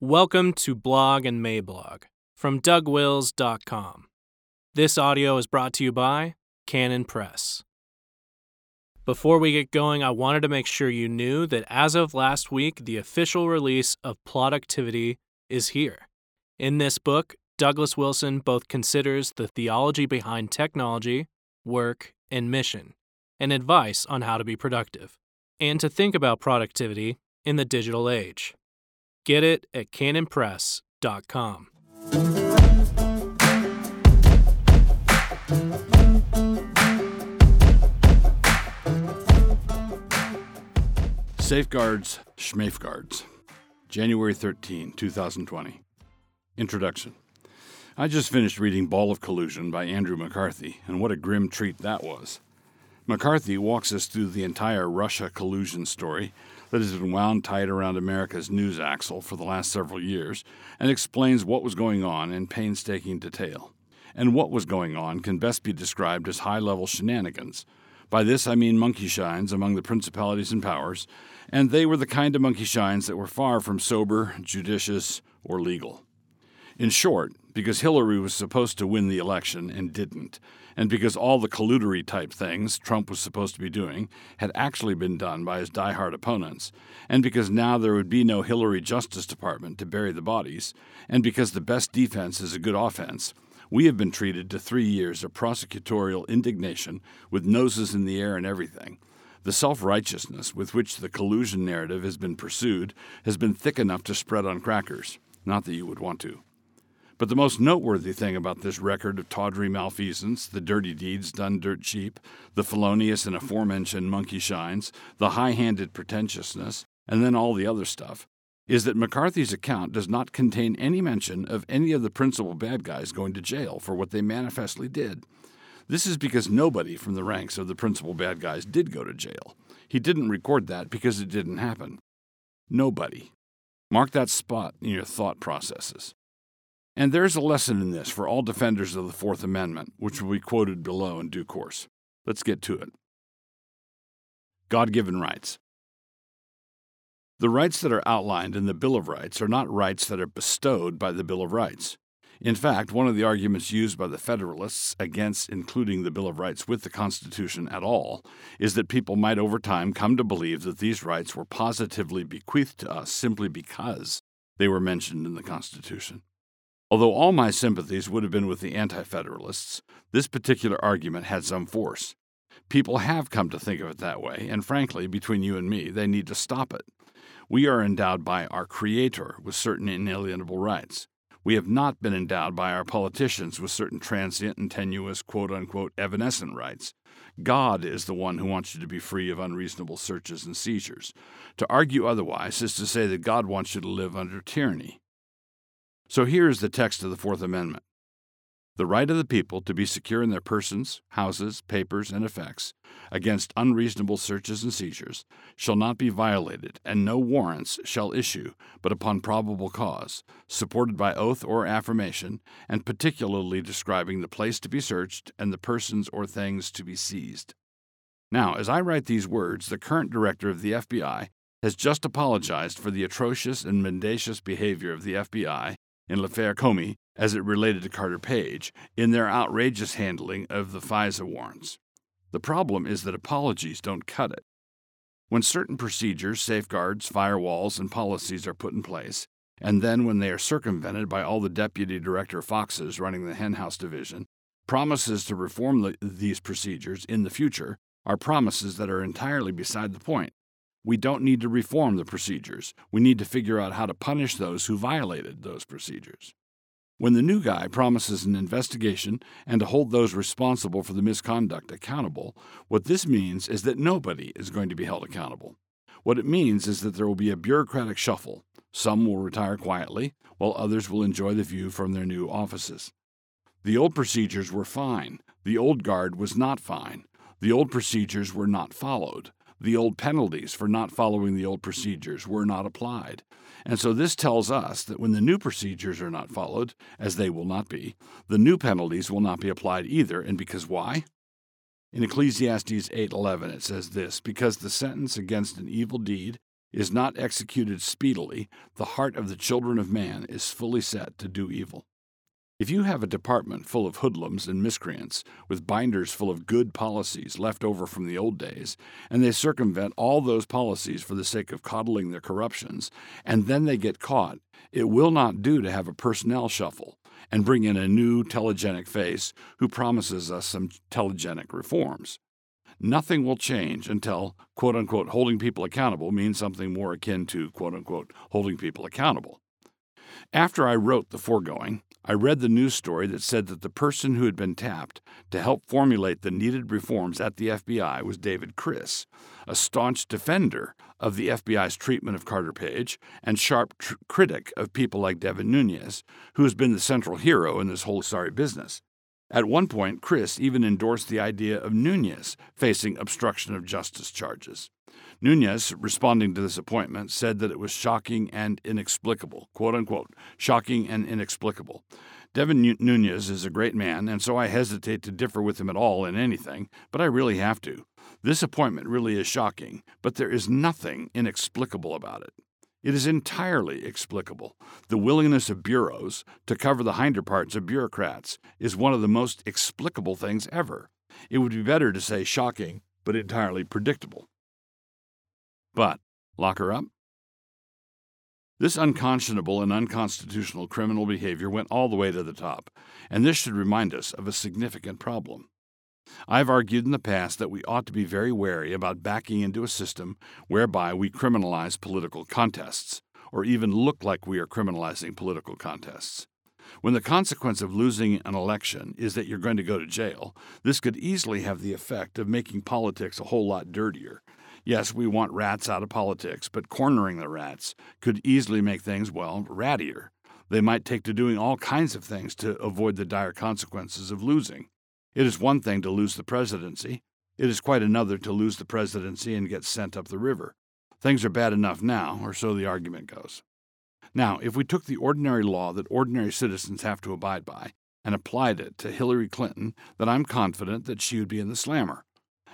Welcome to Blog and Mablog from DougWils.com. This audio is brought to you by Canon Press. Before we get going, I wanted to make sure you knew that as of last week, the official release of Productivity is here. In this book, Douglas Wilson both considers the theology behind technology, work, and mission, and advice on how to be productive, and to think about productivity in the digital age. Get it at canonpress.com. Safeguards, Schmafeguards. January 13, 2020. Introduction. I just finished reading Ball of Collusion by Andrew McCarthy, and what a grim treat that was. McCarthy walks us through the entire Russia collusion story that has been wound tight around America's news axle for the last several years and explains what was going on in painstaking detail. And what was going on can best be described as high level shenanigans. By this I mean monkey shines among the principalities and powers, and they were the kind of monkey shines that were far from sober, judicious, or legal. In short, because Hillary was supposed to win the election and didn't, and because all the colludery type things Trump was supposed to be doing had actually been done by his die-hard opponents, and because now there would be no Hillary Justice Department to bury the bodies, and because the best defense is a good offense, we have been treated to three years of prosecutorial indignation with noses in the air and everything. The self righteousness with which the collusion narrative has been pursued has been thick enough to spread on crackers. Not that you would want to. But the most noteworthy thing about this record of tawdry malfeasance, the dirty deeds done dirt cheap, the felonious and aforementioned monkey shines, the high handed pretentiousness, and then all the other stuff, is that McCarthy's account does not contain any mention of any of the principal bad guys going to jail for what they manifestly did. This is because nobody from the ranks of the principal bad guys did go to jail. He didn't record that because it didn't happen. Nobody. Mark that spot in your thought processes. And there's a lesson in this for all defenders of the Fourth Amendment, which will be quoted below in due course. Let's get to it. God given rights. The rights that are outlined in the Bill of Rights are not rights that are bestowed by the Bill of Rights. In fact, one of the arguments used by the Federalists against including the Bill of Rights with the Constitution at all is that people might over time come to believe that these rights were positively bequeathed to us simply because they were mentioned in the Constitution. Although all my sympathies would have been with the Anti Federalists, this particular argument had some force. People have come to think of it that way, and frankly, between you and me, they need to stop it. We are endowed by our Creator with certain inalienable rights. We have not been endowed by our politicians with certain transient and tenuous, quote unquote, evanescent rights. God is the one who wants you to be free of unreasonable searches and seizures. To argue otherwise is to say that God wants you to live under tyranny. So here is the text of the Fourth Amendment The right of the people to be secure in their persons, houses, papers, and effects against unreasonable searches and seizures shall not be violated, and no warrants shall issue but upon probable cause, supported by oath or affirmation, and particularly describing the place to be searched and the persons or things to be seized. Now, as I write these words, the current director of the FBI has just apologized for the atrocious and mendacious behavior of the FBI in L'Affaire Comey as it related to Carter Page in their outrageous handling of the FISA warrants. The problem is that apologies don't cut it. When certain procedures, safeguards, firewalls, and policies are put in place, and then when they are circumvented by all the deputy director foxes running the henhouse division, promises to reform the, these procedures in the future are promises that are entirely beside the point. We don't need to reform the procedures. We need to figure out how to punish those who violated those procedures. When the new guy promises an investigation and to hold those responsible for the misconduct accountable, what this means is that nobody is going to be held accountable. What it means is that there will be a bureaucratic shuffle. Some will retire quietly, while others will enjoy the view from their new offices. The old procedures were fine. The old guard was not fine. The old procedures were not followed the old penalties for not following the old procedures were not applied. And so this tells us that when the new procedures are not followed, as they will not be, the new penalties will not be applied either. And because why? In Ecclesiastes 8:11 it says this, because the sentence against an evil deed is not executed speedily, the heart of the children of man is fully set to do evil. If you have a department full of hoodlums and miscreants, with binders full of good policies left over from the old days, and they circumvent all those policies for the sake of coddling their corruptions, and then they get caught, it will not do to have a personnel shuffle and bring in a new telegenic face who promises us some telegenic reforms. Nothing will change until, quote unquote, holding people accountable means something more akin to, quote unquote, holding people accountable. After I wrote the foregoing, I read the news story that said that the person who had been tapped to help formulate the needed reforms at the FBI was David Kris, a staunch defender of the FBI's treatment of Carter Page and sharp tr- critic of people like Devin Nunes, who has been the central hero in this whole sorry business. At one point, Kris even endorsed the idea of Nunes facing obstruction of justice charges. Nunes, responding to this appointment, said that it was shocking and inexplicable, quote unquote, shocking and inexplicable. Devin Nunes is a great man, and so I hesitate to differ with him at all in anything, but I really have to. This appointment really is shocking, but there is nothing inexplicable about it. It is entirely explicable. The willingness of bureaus to cover the hinder parts of bureaucrats is one of the most explicable things ever. It would be better to say shocking, but entirely predictable. But lock her up? This unconscionable and unconstitutional criminal behavior went all the way to the top, and this should remind us of a significant problem. I've argued in the past that we ought to be very wary about backing into a system whereby we criminalize political contests, or even look like we are criminalizing political contests. When the consequence of losing an election is that you're going to go to jail, this could easily have the effect of making politics a whole lot dirtier Yes, we want rats out of politics, but cornering the rats could easily make things, well, rattier. They might take to doing all kinds of things to avoid the dire consequences of losing. It is one thing to lose the presidency, it is quite another to lose the presidency and get sent up the river. Things are bad enough now, or so the argument goes. Now, if we took the ordinary law that ordinary citizens have to abide by and applied it to Hillary Clinton, then I'm confident that she would be in the slammer.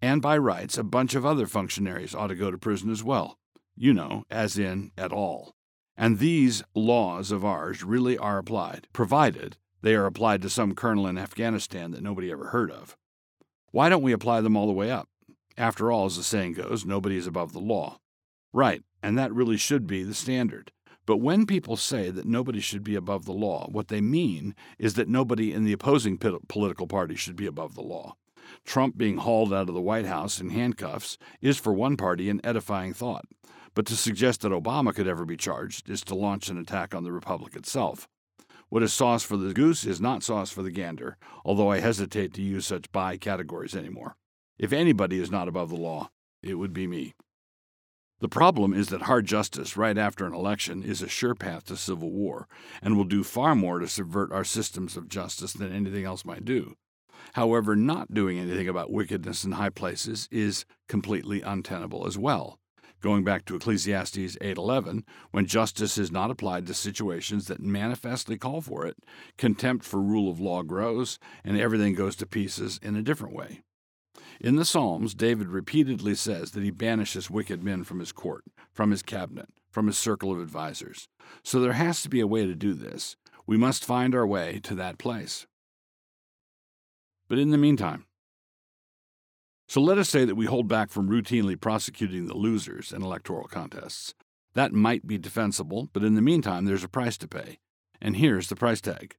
And by rights, a bunch of other functionaries ought to go to prison as well. You know, as in at all. And these laws of ours really are applied, provided they are applied to some colonel in Afghanistan that nobody ever heard of. Why don't we apply them all the way up? After all, as the saying goes, nobody is above the law. Right, and that really should be the standard. But when people say that nobody should be above the law, what they mean is that nobody in the opposing political party should be above the law. Trump being hauled out of the White House in handcuffs is for one party an edifying thought, but to suggest that Obama could ever be charged is to launch an attack on the Republic itself. What is sauce for the goose is not sauce for the gander, although I hesitate to use such by categories anymore. If anybody is not above the law, it would be me. The problem is that hard justice right after an election is a sure path to civil war and will do far more to subvert our systems of justice than anything else might do. However, not doing anything about wickedness in high places is completely untenable as well. Going back to Ecclesiastes 8:11, when justice is not applied to situations that manifestly call for it, contempt for rule of law grows and everything goes to pieces in a different way. In the Psalms, David repeatedly says that he banishes wicked men from his court, from his cabinet, from his circle of advisers. So there has to be a way to do this. We must find our way to that place. But in the meantime, so let us say that we hold back from routinely prosecuting the losers in electoral contests. That might be defensible, but in the meantime, there's a price to pay. And here's the price tag.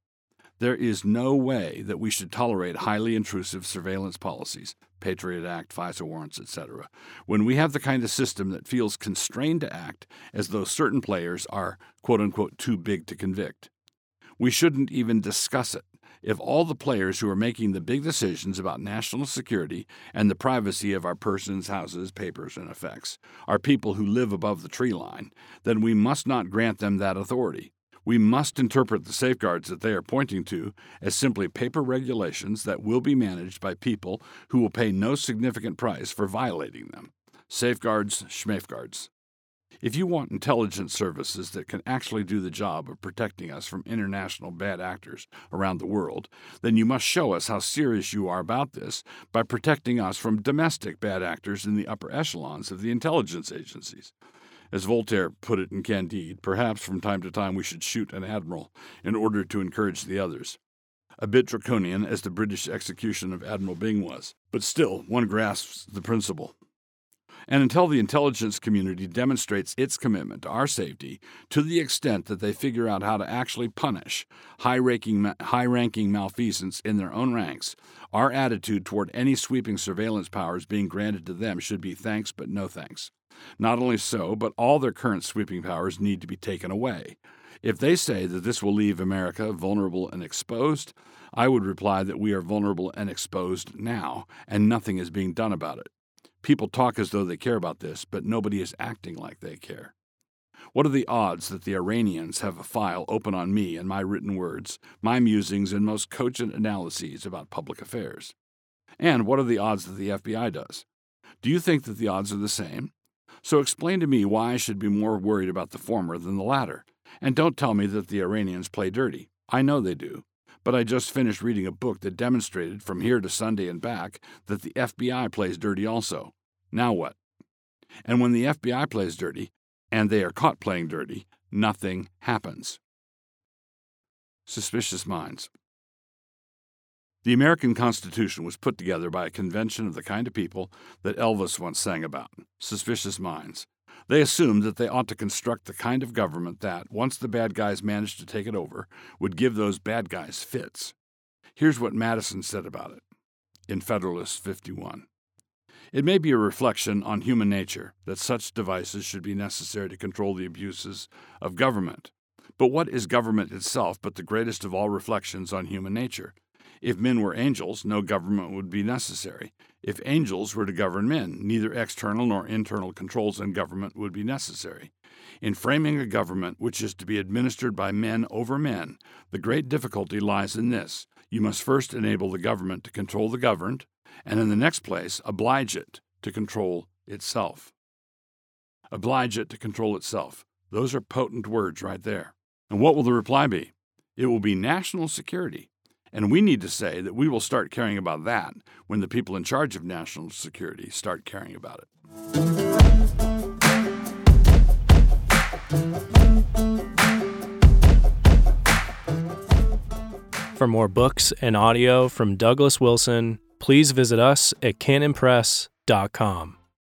There is no way that we should tolerate highly intrusive surveillance policies, Patriot Act, FISA warrants, etc., when we have the kind of system that feels constrained to act as though certain players are, quote unquote, too big to convict. We shouldn't even discuss it if all the players who are making the big decisions about national security and the privacy of our persons, houses, papers, and effects are people who live above the tree line, then we must not grant them that authority. We must interpret the safeguards that they are pointing to as simply paper regulations that will be managed by people who will pay no significant price for violating them. Safeguards, schmafeguards. If you want intelligence services that can actually do the job of protecting us from international bad actors around the world, then you must show us how serious you are about this by protecting us from domestic bad actors in the upper echelons of the intelligence agencies. As Voltaire put it in Candide, perhaps from time to time we should shoot an admiral in order to encourage the others. A bit draconian as the British execution of Admiral Byng was, but still one grasps the principle. And until the intelligence community demonstrates its commitment to our safety to the extent that they figure out how to actually punish high-ranking, high-ranking malfeasance in their own ranks, our attitude toward any sweeping surveillance powers being granted to them should be thanks but no thanks. Not only so, but all their current sweeping powers need to be taken away. If they say that this will leave America vulnerable and exposed, I would reply that we are vulnerable and exposed now, and nothing is being done about it. People talk as though they care about this, but nobody is acting like they care. What are the odds that the Iranians have a file open on me and my written words, my musings, and most cogent analyses about public affairs? And what are the odds that the FBI does? Do you think that the odds are the same? So explain to me why I should be more worried about the former than the latter. And don't tell me that the Iranians play dirty. I know they do. But I just finished reading a book that demonstrated from here to Sunday and back that the FBI plays dirty also. Now what? And when the FBI plays dirty, and they are caught playing dirty, nothing happens. Suspicious Minds. The American Constitution was put together by a convention of the kind of people that Elvis once sang about suspicious minds. They assumed that they ought to construct the kind of government that, once the bad guys managed to take it over, would give those bad guys fits. Here's what Madison said about it in Federalist 51. It may be a reflection on human nature that such devices should be necessary to control the abuses of government. But what is government itself but the greatest of all reflections on human nature? If men were angels, no government would be necessary. If angels were to govern men, neither external nor internal controls in government would be necessary. In framing a government which is to be administered by men over men, the great difficulty lies in this you must first enable the government to control the governed, and in the next place, oblige it to control itself. Oblige it to control itself. Those are potent words right there. And what will the reply be? It will be national security. And we need to say that we will start caring about that when the people in charge of national security start caring about it. For more books and audio from Douglas Wilson, please visit us at canonpress.com.